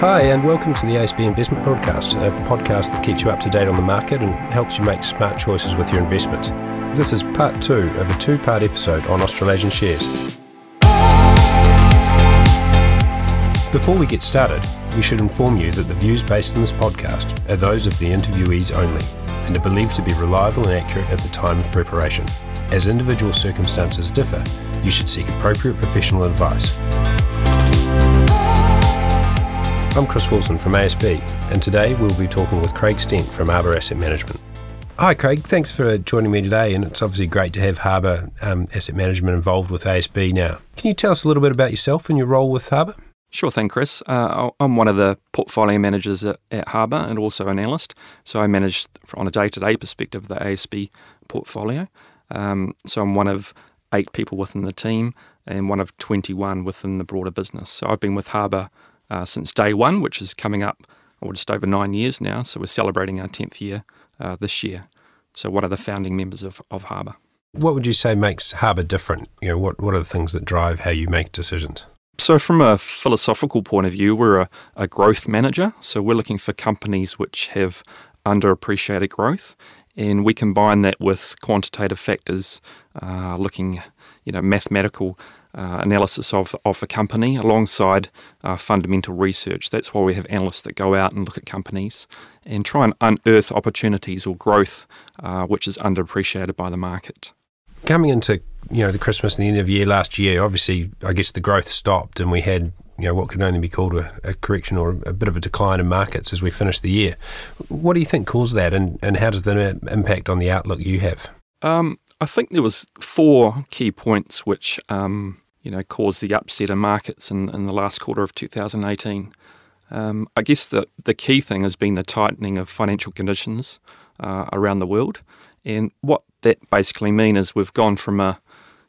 Hi, and welcome to the ASB Investment Podcast, a podcast that keeps you up to date on the market and helps you make smart choices with your investments. This is part two of a two part episode on Australasian shares. Before we get started, we should inform you that the views based on this podcast are those of the interviewees only and are believed to be reliable and accurate at the time of preparation. As individual circumstances differ, you should seek appropriate professional advice. I'm Chris Wilson from ASB, and today we'll be talking with Craig Stent from Harbour Asset Management. Hi, Craig. Thanks for joining me today, and it's obviously great to have Harbour um, Asset Management involved with ASB now. Can you tell us a little bit about yourself and your role with Harbour? Sure thing, Chris. Uh, I'm one of the portfolio managers at, at Harbour and also an analyst. So I manage, on a day to day perspective, the ASB portfolio. Um, so I'm one of eight people within the team and one of 21 within the broader business. So I've been with Harbour uh, since day one, which is coming up, or just over nine years now. So we're celebrating our 10th year uh, this year. So one of the founding members of, of Harbour. What would you say makes Harbour different? You know, what, what are the things that drive how you make decisions? So, from a philosophical point of view, we're a, a growth manager. So, we're looking for companies which have underappreciated growth and we combine that with quantitative factors, uh, looking, you know, mathematical uh, analysis of, of a company alongside uh, fundamental research. That's why we have analysts that go out and look at companies and try and unearth opportunities or growth uh, which is underappreciated by the market. Coming into you know the Christmas and the end of year last year, obviously I guess the growth stopped and we had you know what could only be called a, a, correction or a bit of a decline in markets as we finished the year. What do you think caused that, and, and how does that impact on the outlook you have? Um, I think there was four key points which um, you know caused the upset in markets in, in the last quarter of 2018. Um, I guess the the key thing has been the tightening of financial conditions uh, around the world, and what that basically means is we've gone from a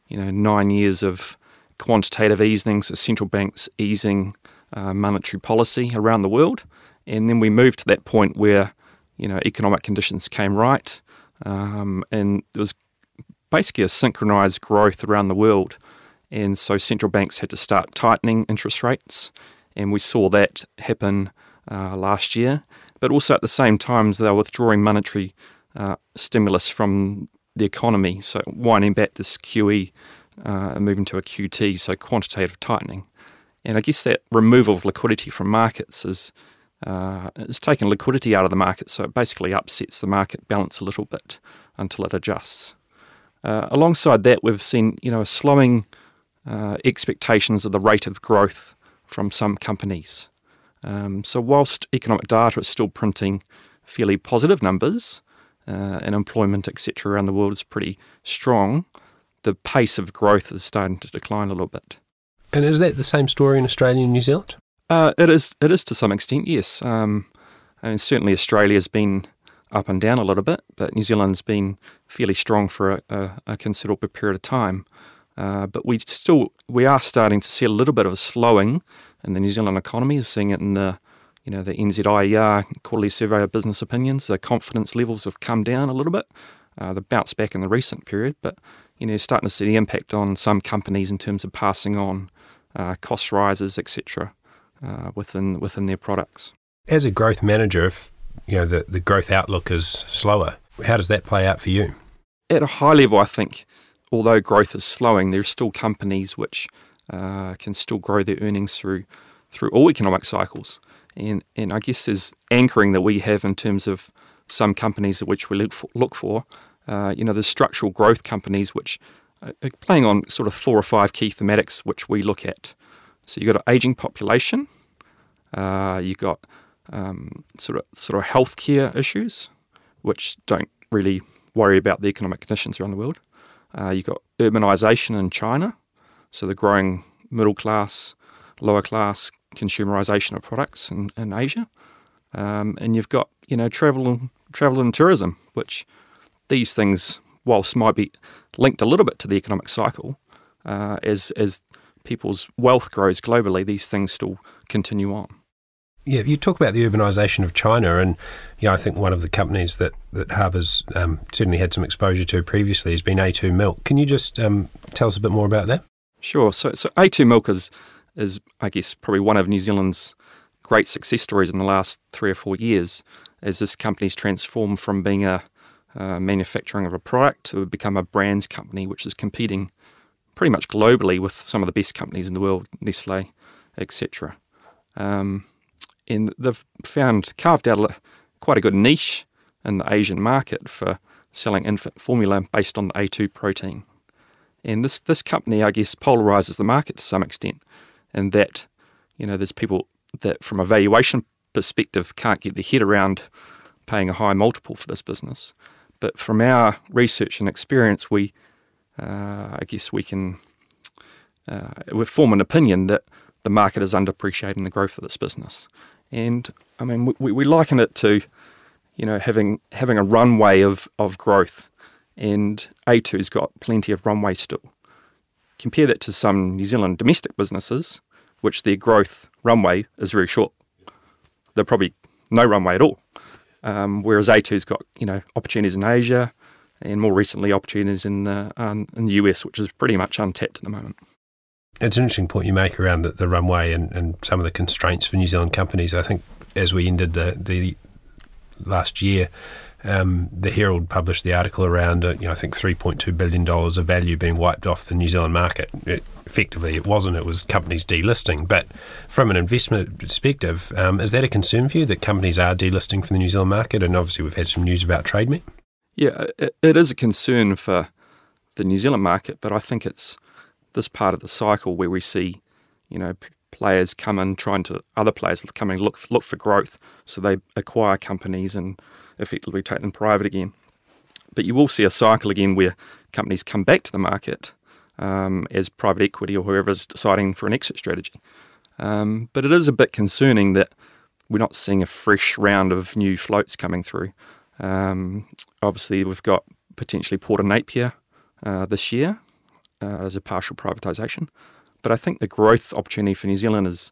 you know nine years of quantitative easing, so central banks easing uh, monetary policy around the world. And then we moved to that point where, you know, economic conditions came right, um, and there was basically a synchronized growth around the world. And so central banks had to start tightening interest rates, and we saw that happen uh, last year. But also at the same time, they were withdrawing monetary uh, stimulus from the economy, so winding back this QE uh, and moving to a QT, so quantitative tightening. And I guess that removal of liquidity from markets is uh, is taking liquidity out of the market, so it basically upsets the market balance a little bit until it adjusts. Uh, alongside that, we've seen you know a slowing uh, expectations of the rate of growth from some companies. Um, so whilst economic data is still printing fairly positive numbers, uh, and employment etc. around the world is pretty strong, the pace of growth is starting to decline a little bit. And is that the same story in Australia and New Zealand? Uh, it is. It is to some extent, yes. Um, and certainly Australia's been up and down a little bit, but New Zealand's been fairly strong for a, a, a considerable period of time. Uh, but we still we are starting to see a little bit of a slowing in the New Zealand economy. We're seeing it in the you know the NZIER quarterly survey of business opinions. The confidence levels have come down a little bit. Uh, they bounced back in the recent period, but you know, starting to see the impact on some companies in terms of passing on uh, cost rises, etc., uh, within within their products. As a growth manager, if you know the, the growth outlook is slower, how does that play out for you? At a high level, I think, although growth is slowing, there are still companies which uh, can still grow their earnings through through all economic cycles. And and I guess there's anchoring that we have in terms of some companies which we look for, look for uh, you know, there's structural growth companies which are playing on sort of four or five key thematics which we look at. So you've got an aging population, uh, you've got um, sort of sort of healthcare issues, which don't really worry about the economic conditions around the world. Uh, you've got urbanisation in China, so the growing middle class, lower class consumerisation of products in, in Asia, um, and you've got you know travel travel and tourism, which these things, whilst might be linked a little bit to the economic cycle, uh, as as people's wealth grows globally, these things still continue on. Yeah, you talk about the urbanisation of China, and yeah, I think one of the companies that that Harbour's um, certainly had some exposure to previously has been A2 Milk. Can you just um, tell us a bit more about that? Sure. So, so A2 Milk is is I guess probably one of New Zealand's great success stories in the last three or four years as this company's transformed from being a uh, manufacturing of a product to become a brands company, which is competing pretty much globally with some of the best companies in the world, Nestle, etc. Um, and they've found carved out quite a good niche in the Asian market for selling infant formula based on the A2 protein. And this this company, I guess, polarizes the market to some extent, in that you know there's people that, from a valuation perspective, can't get their head around paying a high multiple for this business. But from our research and experience, we, uh, I guess, we can uh, we form an opinion that the market is underappreciating the growth of this business. And I mean, we, we liken it to, you know, having having a runway of, of growth, and A2's got plenty of runway still. Compare that to some New Zealand domestic businesses, which their growth runway is very short. They're probably no runway at all. Um, whereas A2's got you know opportunities in Asia, and more recently opportunities in the um, in the US, which is pretty much untapped at the moment. It's an interesting point you make around the, the runway and, and some of the constraints for New Zealand companies. I think as we ended the the last year, um, the Herald published the article around, uh, you know, I think $3.2 billion of value being wiped off the New Zealand market. It, effectively, it wasn't, it was companies delisting. But from an investment perspective, um, is that a concern for you that companies are delisting from the New Zealand market? And obviously, we've had some news about TradeMe. Yeah, it, it is a concern for the New Zealand market, but I think it's this part of the cycle where we see, you know, players come in trying to other players coming look look for growth, so they acquire companies and effectively take them private again. But you will see a cycle again where companies come back to the market um, as private equity or whoever is deciding for an exit strategy. Um, but it is a bit concerning that we're not seeing a fresh round of new floats coming through. Um, obviously, we've got potentially Port Napier uh, this year uh, as a partial privatisation. But I think the growth opportunity for New Zealand is,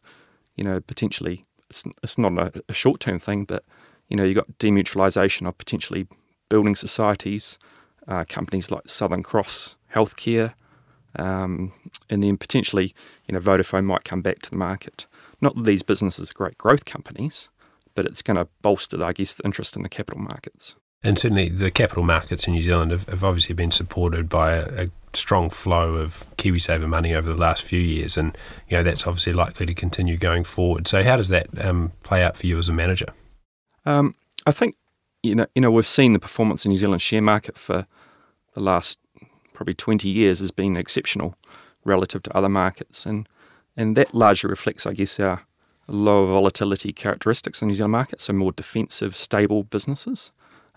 you know, potentially it's, it's not a, a short term thing, but you know, you've got demutualisation of potentially building societies, uh, companies like Southern Cross Healthcare, um, and then potentially, you know, Vodafone might come back to the market. Not that these businesses are great growth companies, but it's going to bolster, I guess, the interest in the capital markets. And certainly the capital markets in New Zealand have, have obviously been supported by a, a, strong flow of KiwiSaver money over the last few years, and you know that's obviously likely to continue going forward. So, how does that um, play out for you as a manager? Um, I think you know you know we've seen the performance in New Zealand share market for the last probably 20 years has been exceptional relative to other markets, and and that largely reflects, I guess, our lower volatility characteristics in New Zealand market, so more defensive, stable businesses.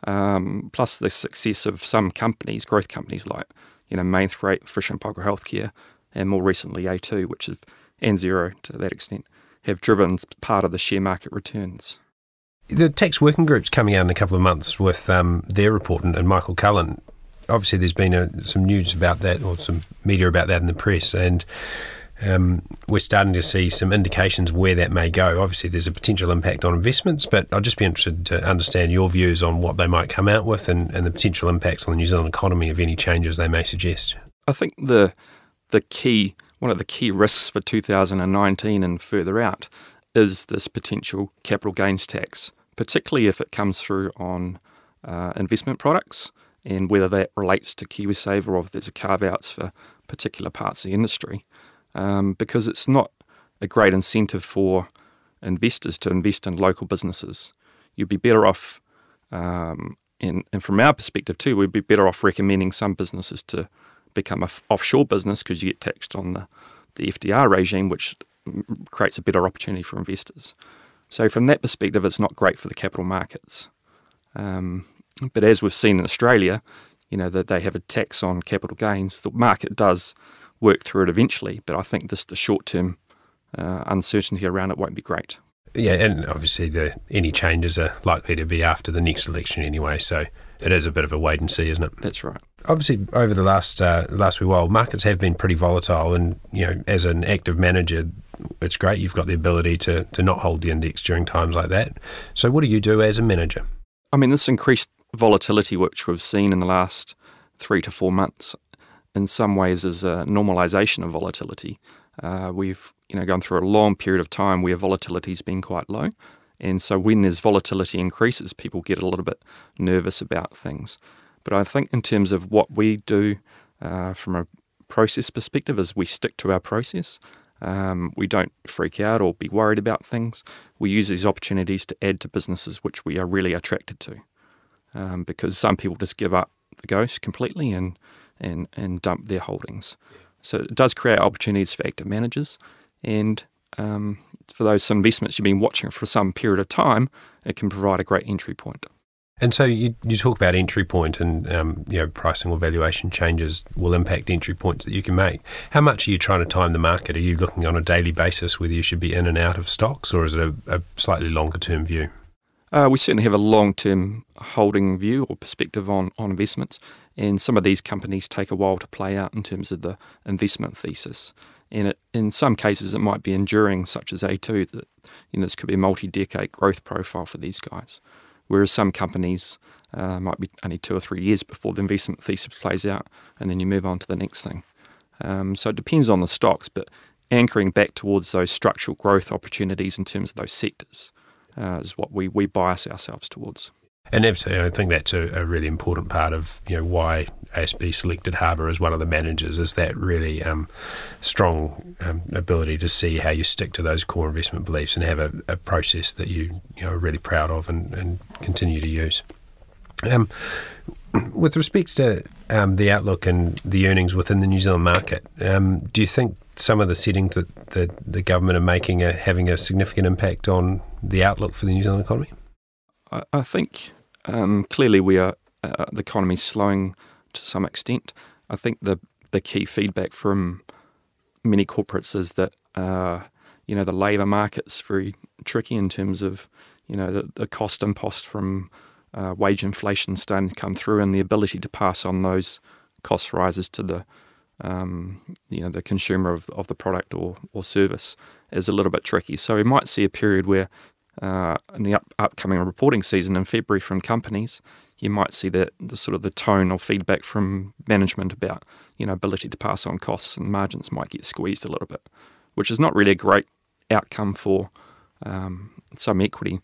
Um, plus the success of some companies, growth companies like you know Mainfreight, Fisher and Paykel Healthcare, and more recently A2, which and Xero to that extent, have driven part of the share market returns. The tax working group's coming out in a couple of months with um, their report, and, and, Michael Cullen. Obviously, there's been a, some news about that, or some media about that in the press, and um, we're starting to see some indications where that may go. Obviously, there's a potential impact on investments, but I'd just be interested to understand your views on what they might come out with and, and the potential impacts on the New Zealand economy of any changes they may suggest. I think the the key one of the key risks for 2019 and further out is this potential capital gains tax, particularly if it comes through on uh, investment products and whether that relates to KiwiSaver or if there's a carve outs for particular parts of the industry um, because it's not a great incentive for investors to invest in local businesses. You'd be better off, um, and, and from our perspective too, we'd be better off recommending some businesses to become an f- offshore business because you get taxed on the, the FDR regime, which creates a better opportunity for investors. So, from that perspective, it's not great for the capital markets. Um, but as we've seen in Australia, you know that they have a tax on capital gains. The market does work through it eventually. But I think this the short term uh, uncertainty around it won't be great. Yeah, and obviously the any changes are likely to be after the next election anyway. So it is a bit of a wait and see, isn't it? That's right. Obviously, over the last uh, last wee while, markets have been pretty volatile, and you know, as an active manager, it's great you've got the ability to to not hold the index during times like that. So, what do you do as a manager? I mean, this increased volatility which we've seen in the last three to four months in some ways is a normalization of volatility. uh, we've you know gone through a long period of time where volatility's been quite low, and so when there's volatility increases, people get a little bit nervous about things. But I think in terms of what we do uh, from a process perspective, is we stick to our process. Um, we don't freak out or be worried about things. We use these opportunities to add to businesses which we are really attracted to, um, because some people just give up the ghost completely and and and dump their holdings. So it does create opportunities for active managers, and um, for those investments you've been watching for some period of time, it can provide a great entry point. And so you, you talk about entry point and um, you know pricing or valuation changes will impact entry points that you can make. How much are you trying to time the market? Are you looking on a daily basis whether you should be in and out of stocks, or is it a, a slightly longer term view? Uh, we certainly have a long term holding view or perspective on, on investments, and some of these companies take a while to play out in terms of the investment thesis. And it, in some cases, it might be enduring, such as A2, that you know, this could be a multi decade growth profile for these guys. Whereas some companies uh, might be only two or three years before the investment thesis plays out, and then you move on to the next thing. Um, so it depends on the stocks, but anchoring back towards those structural growth opportunities in terms of those sectors uh, is what we, we bias ourselves towards. And absolutely, I think that's a, a, really important part of you know why ASB selected Harbour as one of the managers is that really um, strong um, ability to see how you stick to those core investment beliefs and have a, a process that you you know are really proud of and, and continue to use. Um, with respect to um, the outlook and the earnings within the New Zealand market, um, do you think some of the settings that the, the government are making are having a significant impact on the outlook for the New Zealand economy? I, I think um, clearly we are uh, the economy is slowing to some extent. I think the the key feedback from many corporates is that uh, you know the labour market's very tricky in terms of you know the, the cost impost from uh, wage inflation starting to come through and the ability to pass on those cost rises to the um, you know the consumer of, of the product or, or service is a little bit tricky. So we might see a period where uh, in the up, upcoming reporting season in February from companies, you might see that the sort of the tone or feedback from management about you know ability to pass on costs and margins might get squeezed a little bit, which is not really a great outcome for um, some equity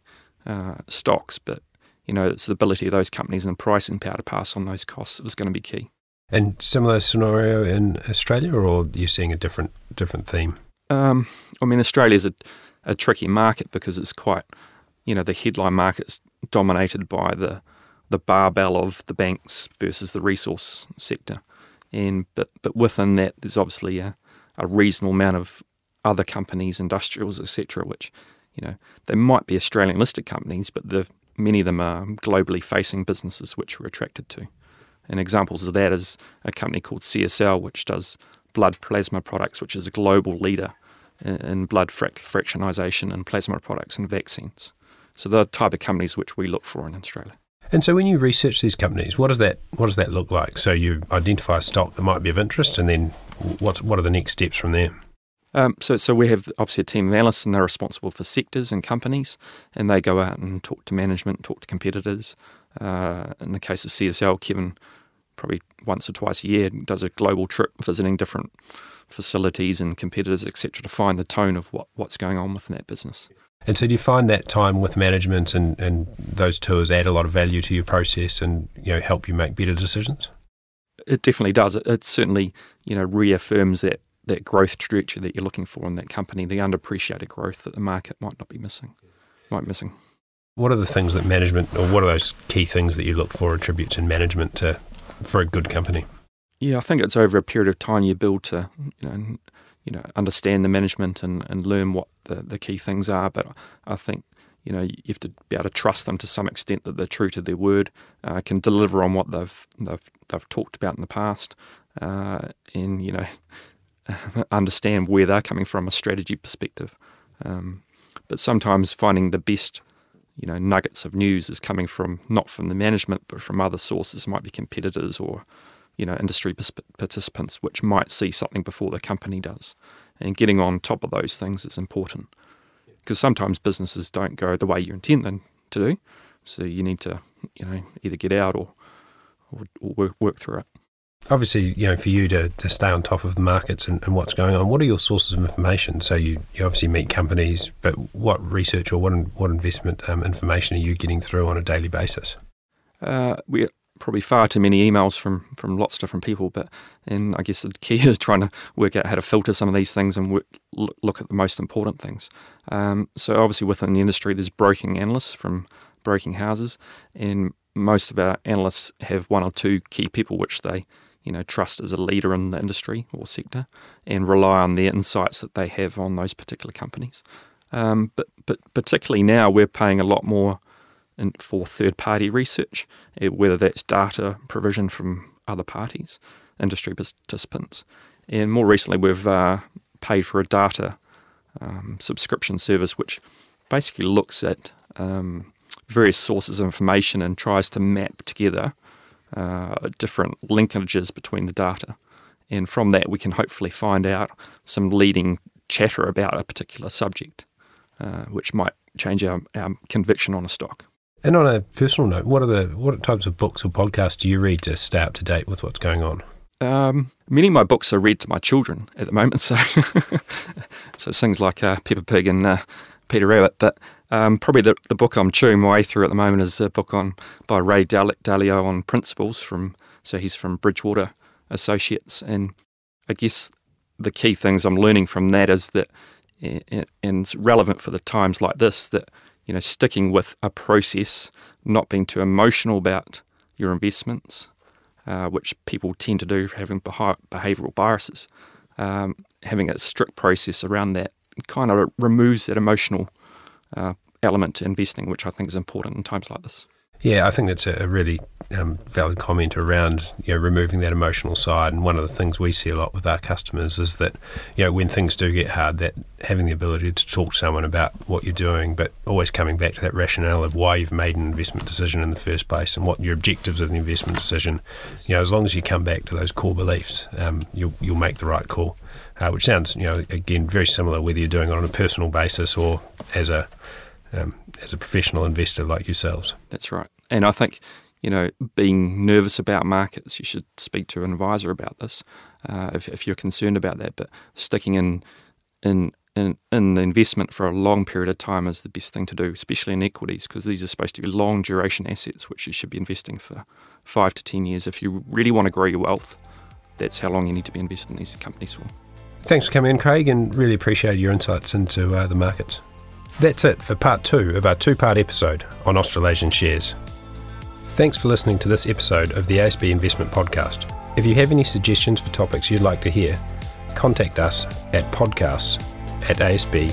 uh, stocks, but you know it's the ability of those companies and pricing power to pass on those costs that was going to be key. And similar scenario in Australia, or are you seeing a different different theme? Um, I mean, Australia is a, a tricky market because it's quite, you know, the headline market's dominated by the the barbell of the banks versus the resource sector, and but but within that, there's obviously a, a reasonable amount of other companies, industrials, etc., which you know they might be Australian listed companies, but the many of them are globally facing businesses which we're attracted to. And examples of that is a company called CSL, which does blood plasma products, which is a global leader in blood fractionation and plasma products and vaccines. So the type of companies which we look for in Australia. And so when you research these companies, what does that what does that look like? So you identify a stock that might be of interest, and then what what are the next steps from there? Um, so, so we have obviously a team of analysts, and they're responsible for sectors and companies, and they go out and talk to management, talk to competitors. Uh, in the case of CSL, Kevin probably once or twice a year does a global trip visiting different facilities and competitors, etc., to find the tone of what, what's going on within that business. And so, do you find that time with management and, and those tours add a lot of value to your process and you know help you make better decisions? It definitely does. It, it certainly you know reaffirms that that growth trajectory that you're looking for in that company, the underappreciated growth that the market might not be missing, might be missing. What are the things that management, or what are those key things that you look for attributes in management to for a good company? Yeah, I think it's over a period of time you build to, you know, you know, understand the management and, and learn what the, the key things are. But I think, you know, you have to be able to trust them to some extent that they're true to their word, uh, can deliver on what they've they've they've talked about in the past, uh, and you know, understand where they're coming from a strategy perspective. Um, but sometimes finding the best you know nuggets of news is coming from not from the management but from other sources it might be competitors or you know industry participants which might see something before the company does. And getting on top of those things is important. Because sometimes businesses don't go the way you intend them to do so you need to you know either get out or or, or work, work through it obviously, you know, for you to, to stay on top of the markets and, and what's going on, what are your sources of information? So you, you obviously meet companies, but what research or what what investment um, information are you getting through on a daily basis? Uh, we probably far too many emails from from lots of different people, but and I guess the key is trying to work out how to filter some of these things and work, look at the most important things. Um, so obviously within the industry, there's broking analysts from broking houses, and most of our analysts have one or two key people which they you know trust as a leader in the industry or sector, and rely on the insights that they have on those particular companies. Um, but but particularly now, we're paying a lot more in, for third party research, eh, whether that's data provision from other parties, industry participants. And more recently, we've uh, paid for a data um, subscription service which basically looks at um, various sources of information and tries to map together uh, different linkages between the data. And from that, we can hopefully find out some leading chatter about a particular subject, uh, which might change our, our conviction on a stock. And on a personal note, what are the what types of books or podcasts do you read to stay up to date with what's going on? Um, many of my books are read to my children at the moment, so so things like uh, Peppa Pig and uh, Peter Rabbit. But um, probably the, the book I'm chewing my way through at the moment is a book on by Ray Dalio on principles from so he's from Bridgewater Associates, and I guess the key things I'm learning from that is that and it's relevant for the times like this that you know, sticking with a process, not being too emotional about your investments, uh, which people tend to do having behavioural biases. Um, having a strict process around that kind of removes that emotional uh, element to investing, which I think is important in times like this. Yeah, I think that's a really um, valid comment around you know removing that emotional side. And one of the things we see a lot with our customers is that you know when things do get hard, that having the ability to talk to someone about what you're doing, but always coming back to that rationale of why you've made an investment decision in the first place and what your objectives of the investment decision. You know, as long as you come back to those core beliefs, um, you'll you'll make the right call. Uh, which sounds, you know, again very similar whether you're doing it on a personal basis or as a um, as a professional investor like yourselves. That's right, and I think you know, being nervous about markets, you should speak to an advisor about this uh, if, if, you're concerned about that. But sticking in, in in in the investment for a long period of time is the best thing to do, especially in equities, because these are supposed to be long duration assets, which you should be investing for five to ten years. If you really want to grow your wealth, that's how long you need to be investing in these companies for. Thanks for coming in, Craig, and really appreciate your insights into uh, the markets. That's it for part two of our two part episode on Australasian shares. Thanks for listening to this episode of the ASB Investment Podcast. If you have any suggestions for topics you'd like to hear, contact us at podcasts at asb.co.nz.